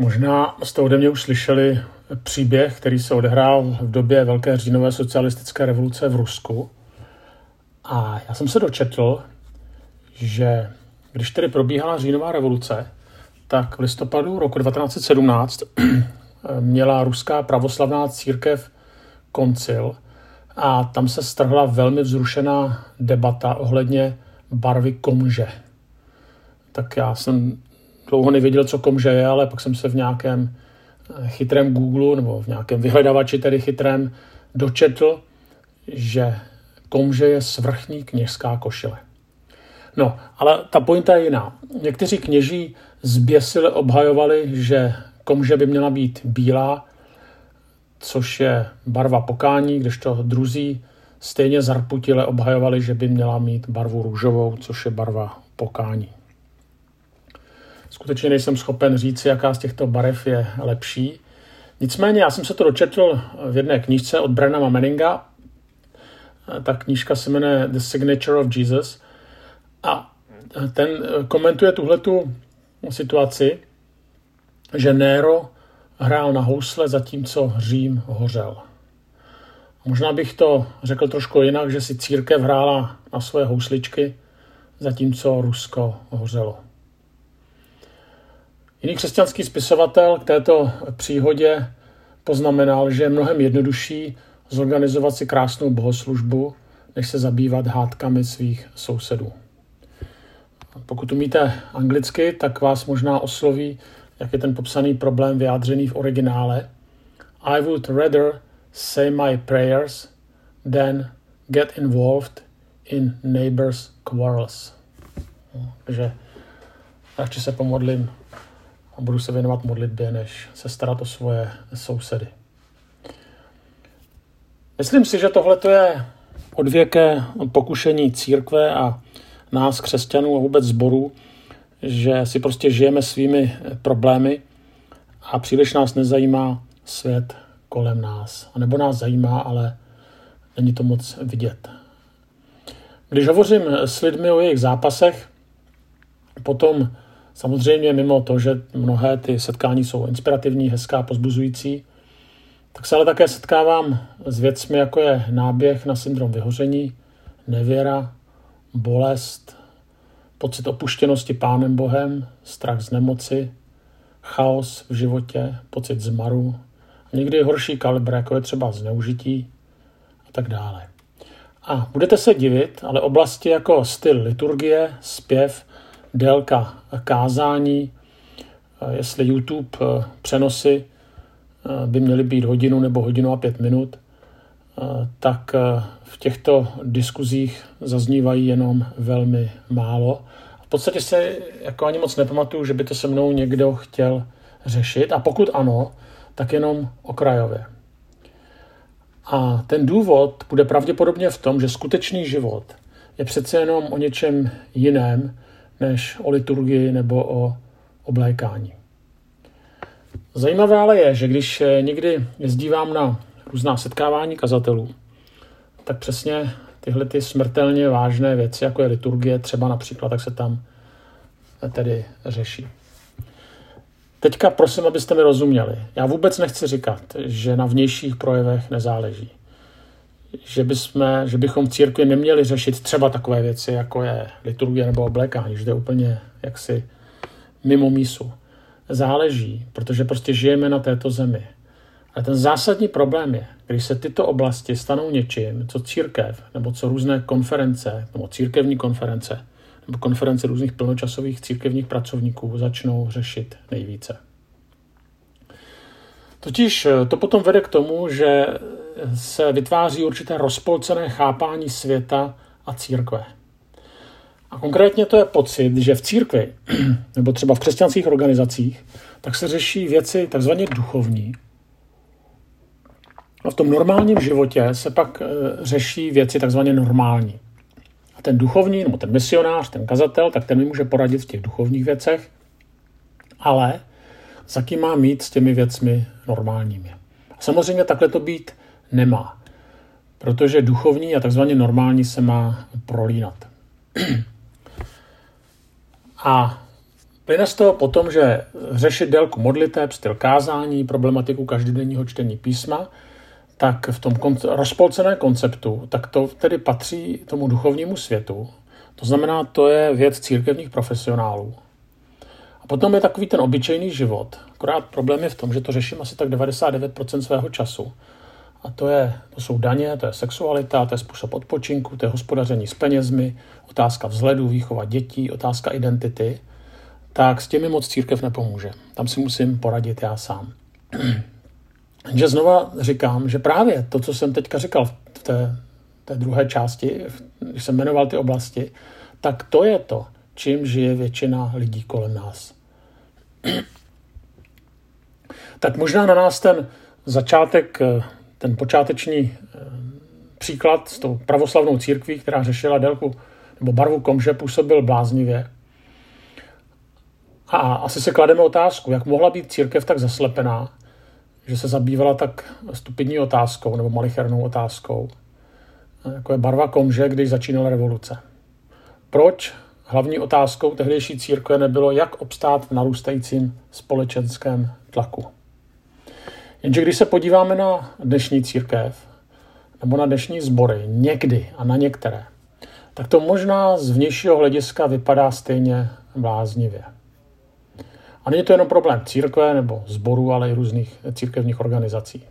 Možná jste ode mě už slyšeli příběh, který se odehrál v době Velké říjnové socialistické revoluce v Rusku. A já jsem se dočetl, že když tedy probíhala říjnová revoluce, tak v listopadu roku 1917 měla ruská pravoslavná církev koncil a tam se strhla velmi vzrušená debata ohledně barvy komže. Tak já jsem dlouho nevěděl, co komže je, ale pak jsem se v nějakém eh, chytrém Google nebo v nějakém vyhledavači tedy chytrém dočetl, že komže je svrchní kněžská košile. No, ale ta pointa je jiná. Někteří kněží zběsile obhajovali, že komže by měla být bílá, což je barva pokání, kdežto druzí stejně zarputile obhajovali, že by měla mít barvu růžovou, což je barva pokání. Skutečně nejsem schopen říct, jaká z těchto barev je lepší. Nicméně já jsem se to dočetl v jedné knížce od Brennama Manninga. Ta knížka se jmenuje The Signature of Jesus a ten komentuje tuhletu situaci, že Nero hrál na housle, zatímco Řím hořel. Možná bych to řekl trošku jinak, že si církev hrála na svoje housličky, zatímco Rusko hořelo. Jiný křesťanský spisovatel k této příhodě poznamenal, že je mnohem jednodušší zorganizovat si krásnou bohoslužbu, než se zabývat hádkami svých sousedů. Pokud umíte anglicky, tak vás možná osloví, jak je ten popsaný problém vyjádřený v originále. I would rather say my prayers than get involved in neighbors' quarrels. Takže radši se pomodlím a budu se věnovat modlitbě, než se starat o svoje sousedy. Myslím si, že tohle je odvěké pokušení církve a nás, křesťanů a vůbec zborů, že si prostě žijeme svými problémy a příliš nás nezajímá svět kolem nás. A nebo nás zajímá, ale není to moc vidět. Když hovořím s lidmi o jejich zápasech, potom samozřejmě mimo to, že mnohé ty setkání jsou inspirativní, hezká, pozbuzující, tak se ale také setkávám s věcmi, jako je náběh na syndrom vyhoření, nevěra, bolest, pocit opuštěnosti Pánem Bohem, strach z nemoci, chaos v životě, pocit zmaru, a někdy horší kalibr, jako je třeba zneužití a tak dále. A budete se divit, ale oblasti jako styl liturgie, zpěv, délka kázání, jestli YouTube eh, přenosy eh, by měly být hodinu nebo hodinu a pět minut, eh, tak v těchto diskuzích zaznívají jenom velmi málo. V podstatě se jako ani moc nepamatuju, že by to se mnou někdo chtěl řešit a pokud ano, tak jenom okrajově. A ten důvod bude pravděpodobně v tom, že skutečný život je přece jenom o něčem jiném, než o liturgii nebo o oblékání. Zajímavé ale je, že když někdy jezdívám na různá setkávání kazatelů, tak přesně tyhle ty smrtelně vážné věci, jako je liturgie třeba například, tak se tam tedy řeší. Teďka prosím, abyste mi rozuměli. Já vůbec nechci říkat, že na vnějších projevech nezáleží. Že, bychom, že bychom v církvi neměli řešit třeba takové věci, jako je liturgie nebo oblékání, že to je úplně jaksi mimo mísu. Záleží, protože prostě žijeme na této zemi. Ale ten zásadní problém je, když se tyto oblasti stanou něčím, co církev, nebo co různé konference, nebo církevní konference, nebo konference různých plnočasových církevních pracovníků začnou řešit nejvíce. Totiž eh, to potom vede k tomu, že se vytváří určité rozpolcené chápání světa a církve. A konkrétně to je pocit, že v církvi, nebo třeba v křesťanských organizacích, tak se řeší věci takzvaně duchovní. A v tom normálním životě se pak eh, řeší věci takzvaně normální. A ten duchovní, nebo ten misionář, ten kazatel, tak ten mi může poradit v těch duchovních věcech, ale za kým má mít s těmi věcmi normálními. Samozřejmě takhle to být nemá, protože duchovní a takzvaně normální se má prolínat. A Plyne z toho potom, že řešit délku modliteb, styl kázání, problematiku každodenního čtení písma, tak v tom konce- rozpolceném konceptu, tak to tedy patří tomu duchovnímu světu. To znamená, to je věc církevních profesionálů. Potom je takový ten obyčejný život. Akorát problém je v tom, že to řeším asi tak 99% svého času. A to, je, to jsou daně, to je sexualita, to je způsob odpočinku, to je hospodaření s penězmi, otázka vzhledu, výchova dětí, otázka identity. Tak s těmi moc církev nepomůže. Tam si musím poradit já sám. že znova říkám, že právě to, co jsem teďka říkal v té, té druhé části, když jsem jmenoval ty oblasti, tak to je to, čím žije většina lidí kolem nás. Tak možná na nás ten začátek, ten počáteční eh, příklad s tou pravoslavnou církví, která řešila délku nebo barvu komže, působil bláznivě. A asi se klademe otázku, jak mohla být církev tak zaslepená, že se zabývala tak stupidní otázkou nebo malichernou otázkou, jako je barva komže, když začínala revoluce. Proč hlavní otázkou tehdejší církve nebylo, jak obstát v narůstajícím společenském tlaku? Jenže když se podíváme na dnešní církev, nebo na dnešní sbory, někdy a na některé, tak to možná z vnějšího hlediska vypadá stejně bláznivě. A není to jenom problém církve nebo zborů, ale i různých církevních organizací.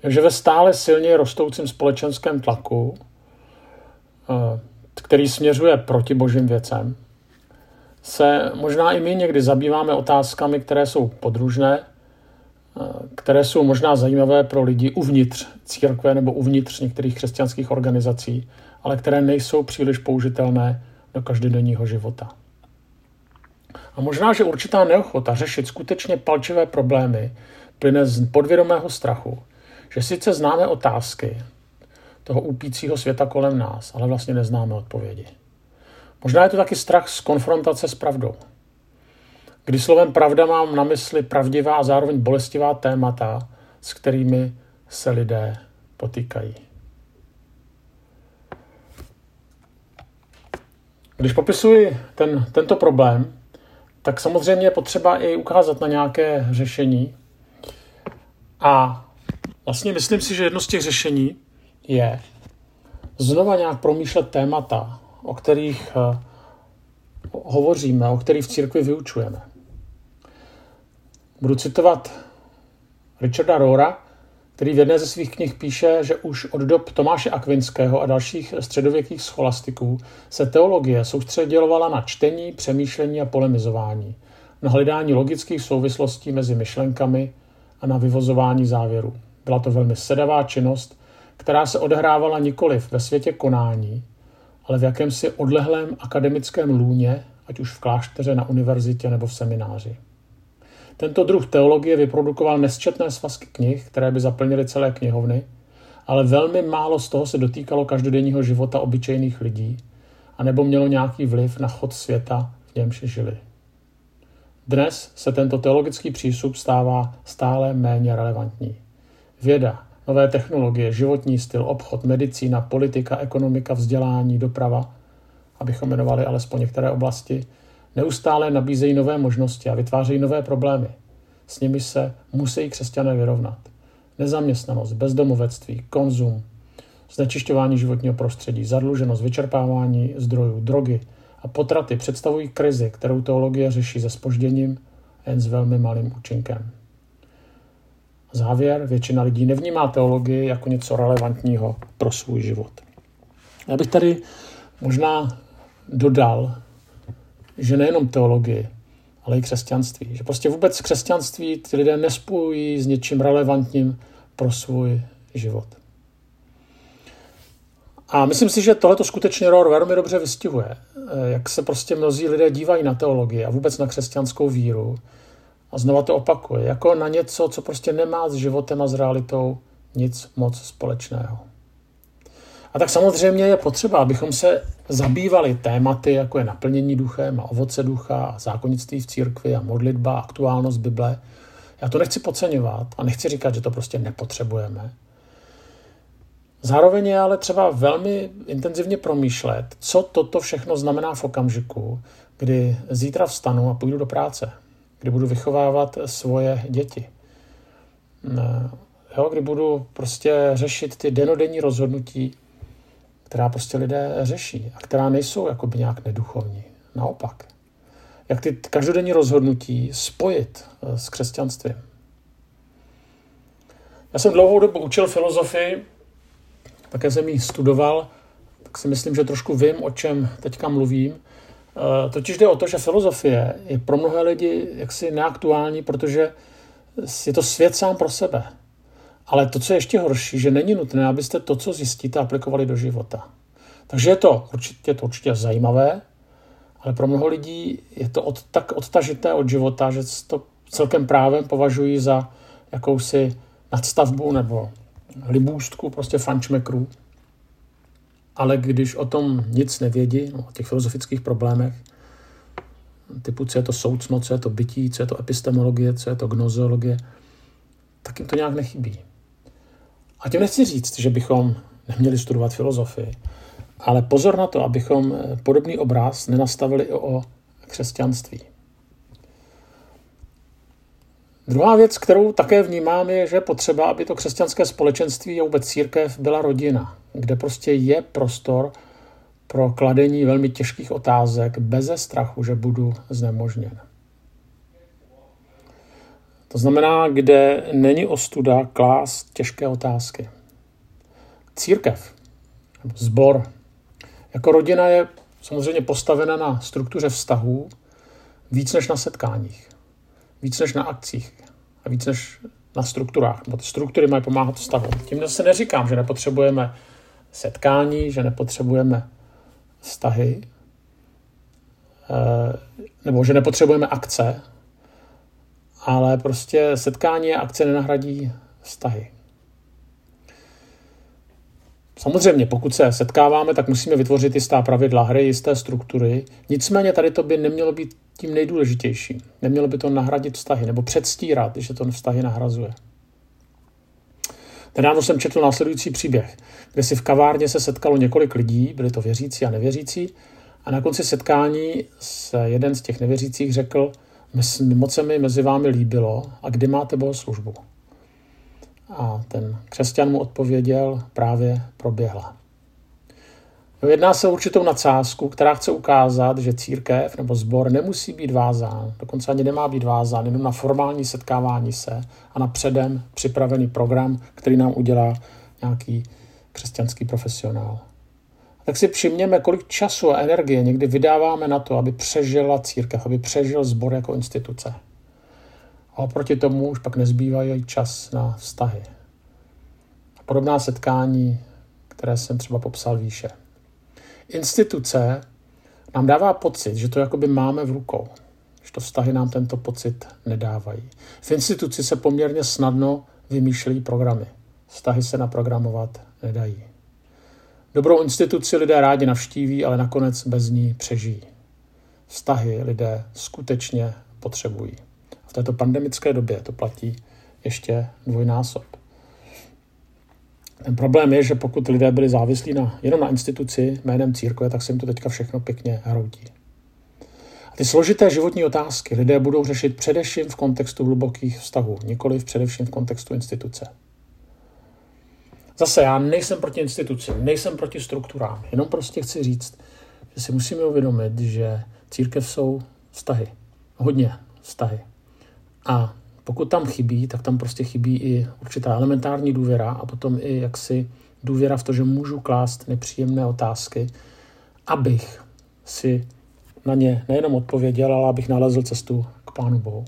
Takže ve stále silně rostoucím společenském tlaku, eh, který směřuje proti božím věcem, se možná i my někdy zabýváme otázkami, které jsou podružné, eh, které jsou možná zajímavé pro lidi uvnitř církve nebo uvnitř některých křesťanských organizací, ale které nejsou příliš použitelné do každodenního života. A možná, že určitá neochota řešit skutečně palčivé problémy plyne z podvědomého strachu, že sice známe otázky toho úpícího světa kolem nás, ale vlastně neznáme odpovědi. Možná je to taky strach z konfrontace s pravdou. Kdy slovem pravda mám na mysli pravdivá a zároveň bolestivá témata, s kterými se lidé potýkají. Když popisuji ten, tento problém, tak samozřejmě je potřeba i ukázat na nějaké řešení. A vlastně myslím si, že jedno z těch řešení je znova nějak promýšlet témata, o kterých eh, hovoříme, o kterých v církvi vyučujeme. Budu citovat Richarda Rora, který v jedné ze svých knih píše, že už od dob Tomáše Akvinského a dalších středověkých scholastiků se teologie soustředělovala na čtení, přemýšlení a polemizování, na hledání logických souvislostí mezi myšlenkami a na vyvozování závěrů. Byla to velmi sedavá činnost, která se odehrávala nikoliv ve světě konání, ale v jakémsi odlehlém akademickém lůně, ať už v klášteře, na univerzitě nebo v semináři. Tento druh teologie vyprodukoval nesčetné svazky knih, které by zaplnily celé knihovny, ale velmi málo z toho se dotýkalo každodenního života obyčejných lidí, anebo mělo nějaký vliv na chod světa, v němž žili. Dnes se tento teologický přístup stává stále méně relevantní. Věda, nové technologie, životní styl, obchod, medicína, politika, ekonomika, vzdělání, doprava, abychom jmenovali alespoň některé oblasti, neustále nabízejí nové možnosti a vytvářejí nové problémy. S nimi se musí křesťané vyrovnat. Nezaměstnanost, bezdomovectví, konzum, znečišťování životního prostředí, zadluženost, vyčerpávání zdrojů, drogy a potraty představují krizi, kterou teologie řeší se spožděním jen s velmi malým účinkem. Závěr, většina lidí nevnímá teologii jako něco relevantního pro svůj život. Já bych tady možná dodal, že nejenom teologii, ale i křesťanství. Že prostě vůbec křesťanství ty lidé nespojují s něčím relevantním pro svůj život. A myslím si, že tohle skutečně Rohr velmi dobře vystihuje, eh, jak se prostě mnozí lidé dívají na teologii a vůbec na křesťanskou víru. A znova to opakuje, jako na něco, co prostě nemá s životem a s realitou nic moc společného. A tak samozřejmě je potřeba, abychom se zabývali tématy, jako je naplnění duchem a ovoce ducha, a zákonnictví v církvi a modlitba, aktuálnost Bible. Já to nechci podceňovat a nechci říkat, že to prostě nepotřebujeme. Zároveň je ale třeba velmi intenzivně promýšlet, co toto všechno znamená v okamžiku, kdy zítra vstanu a půjdu do práce, kdy budu vychovávat svoje děti, jo, kdy budu prostě řešit ty denodenní rozhodnutí, která prostě lidé řeší a která nejsou jakoby nějak neduchovní. Naopak. Jak ty každodenní rozhodnutí spojit eh, s křesťanstvím. Já jsem dlouhou dobu učil filozofii, také jsem ji studoval, tak si myslím, že trošku vím, o čem teďka mluvím. Eh, totiž jde o to, že filozofie je pro mnohé lidi jaksi neaktuální, protože je to svět sám pro sebe. Ale to, co je ještě horší, že není nutné, abyste to, co zjistíte, aplikovali do života. Takže je to určitě, to určitě zajímavé, ale pro mnoho lidí je to od, tak odtažité od života, že to celkem právem považují za jakousi nadstavbu nebo libůstku, prostě fančmekrů. Ale když o tom nic nevědí, no, o těch filozofických problémech, typu, co je to soucno, co je to bytí, co je to epistemologie, co je to gnozeologie, tak jim to nějak nechybí. A tím nechci říct, že bychom neměli studovat filozofii, ale pozor na to, abychom podobný obraz nenastavili i o křesťanství. Druhá věc, kterou také vnímám, je, že je potřeba, aby to křesťanské společenství a vůbec církev byla rodina, kde prostě je prostor pro kladení velmi těžkých otázek beze strachu, že budu znemožněn. To znamená, kde není ostuda klást těžké otázky. Církev, zbor, jako rodina je samozřejmě postavena na struktuře vztahů víc než na setkáních, víc než na akcích a víc než na strukturách. Ty struktury mají pomáhat vztahům. Tím se neříkám, že nepotřebujeme setkání, že nepotřebujeme vztahy, eh, nebo že nepotřebujeme akce, ale prostě setkání a akce nenahradí vztahy. Samozřejmě, pokud se setkáváme, tak musíme vytvořit jistá pravidla hry, jisté struktury. Nicméně tady to by nemělo být tím nejdůležitějším. Nemělo by to nahradit vztahy nebo předstírat, že to vztahy nahrazuje. Nedávno jsem četl následující příběh, kde si v kavárně se setkalo několik lidí, byli to věřící a nevěřící, a na konci setkání se jeden z těch nevěřících řekl, moc se mi mezi vámi líbilo, a kdy máte bohoslužbu? A ten křesťan mu odpověděl, právě proběhla. No, jedná se o určitou nadsázku, která chce ukázat, že církev nebo sbor nemusí být vázán, dokonce ani nemá být vázán jenom na formální setkávání se a na předem připravený program, který nám udělá nějaký křesťanský profesionál. Tak si přimněme, kolik času a energie někdy vydáváme na to, aby přežila církev, aby přežil sbor jako instituce. A oproti tomu už pak nezbývají čas na vztahy. A podobná setkání, které jsem třeba popsal výše. Instituce nám dává pocit, že to jakoby máme v rukou, že to vztahy nám tento pocit nedávají. V instituci se poměrně snadno vymýšlejí programy. Vztahy se naprogramovat nedají. Dobrou instituci lidé rádi navštíví, ale nakonec bez ní přežijí. Vztahy lidé skutečně potřebují. V této pandemické době to platí ještě dvojnásob. Ten problém je, že pokud lidé byli závislí na, jenom na instituci jménem církve, tak se jim to teďka všechno pěkně hroutí. A ty složité životní otázky lidé budou řešit především v kontextu hlubokých vztahů, nikoli v především v kontextu instituce. Zase já nejsem proti instituci, nejsem proti strukturám, jenom prostě chci říct, že si musíme uvědomit, že církev jsou vztahy. Hodně vztahy. A pokud tam chybí, tak tam prostě chybí i určitá elementární důvěra a potom i jaksi důvěra v to, že můžu klást nepříjemné otázky, abych si na ně nejenom odpověděl, ale abych nalezl cestu k Pánu Bohu.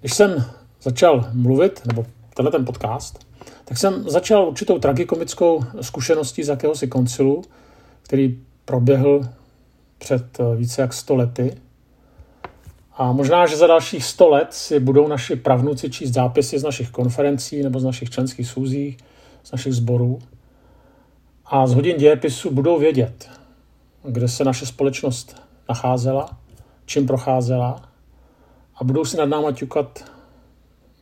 Když jsem začal mluvit, nebo tenhle ten podcast, tak jsem začal určitou tragikomickou zkušeností z jakéhosi koncilu, který proběhl před více jak 100 lety a možná, že za dalších 100 let si budou naši pravnuci číst zápisy z našich konferencí nebo z našich členských sůzí, z našich sborů. A z hodin dějepisu budou vědět, kde se naše společnost nacházela, čím procházela a budou si nad náma ťukat,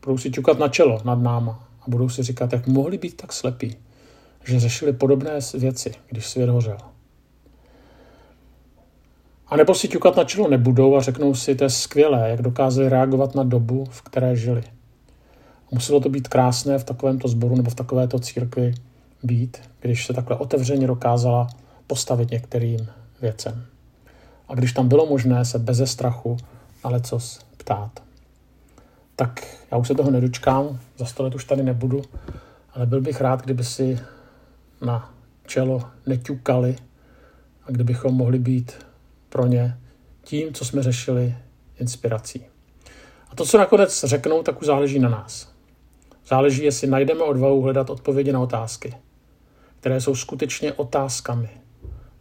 budou si ťukat na čelo nad náma a budou si říkat, jak mohli být tak slepí, že řešili podobné věci, když svět hořel. A nebo si ťukat na čelo nebudou a řeknou si, to je skvělé, jak dokázali reagovat na dobu, v které žili. Muselo to být krásné v takovémto sboru nebo v takovéto církvi být, když se takhle otevřeně dokázala postavit některým věcem. A když tam bylo možné se beze strachu na lecos ptát. Tak já už se toho nedočkám, za sto let už tady nebudu, ale byl bych rád, kdyby si na čelo neťukali a kdybychom mohli být pro ně tím, co jsme řešili, inspirací. A to, co nakonec řeknou, tak už záleží na nás. Záleží, jestli najdeme odvahu hledat odpovědi na otázky, které jsou skutečně otázkami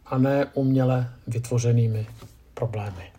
a ne uměle vytvořenými problémy.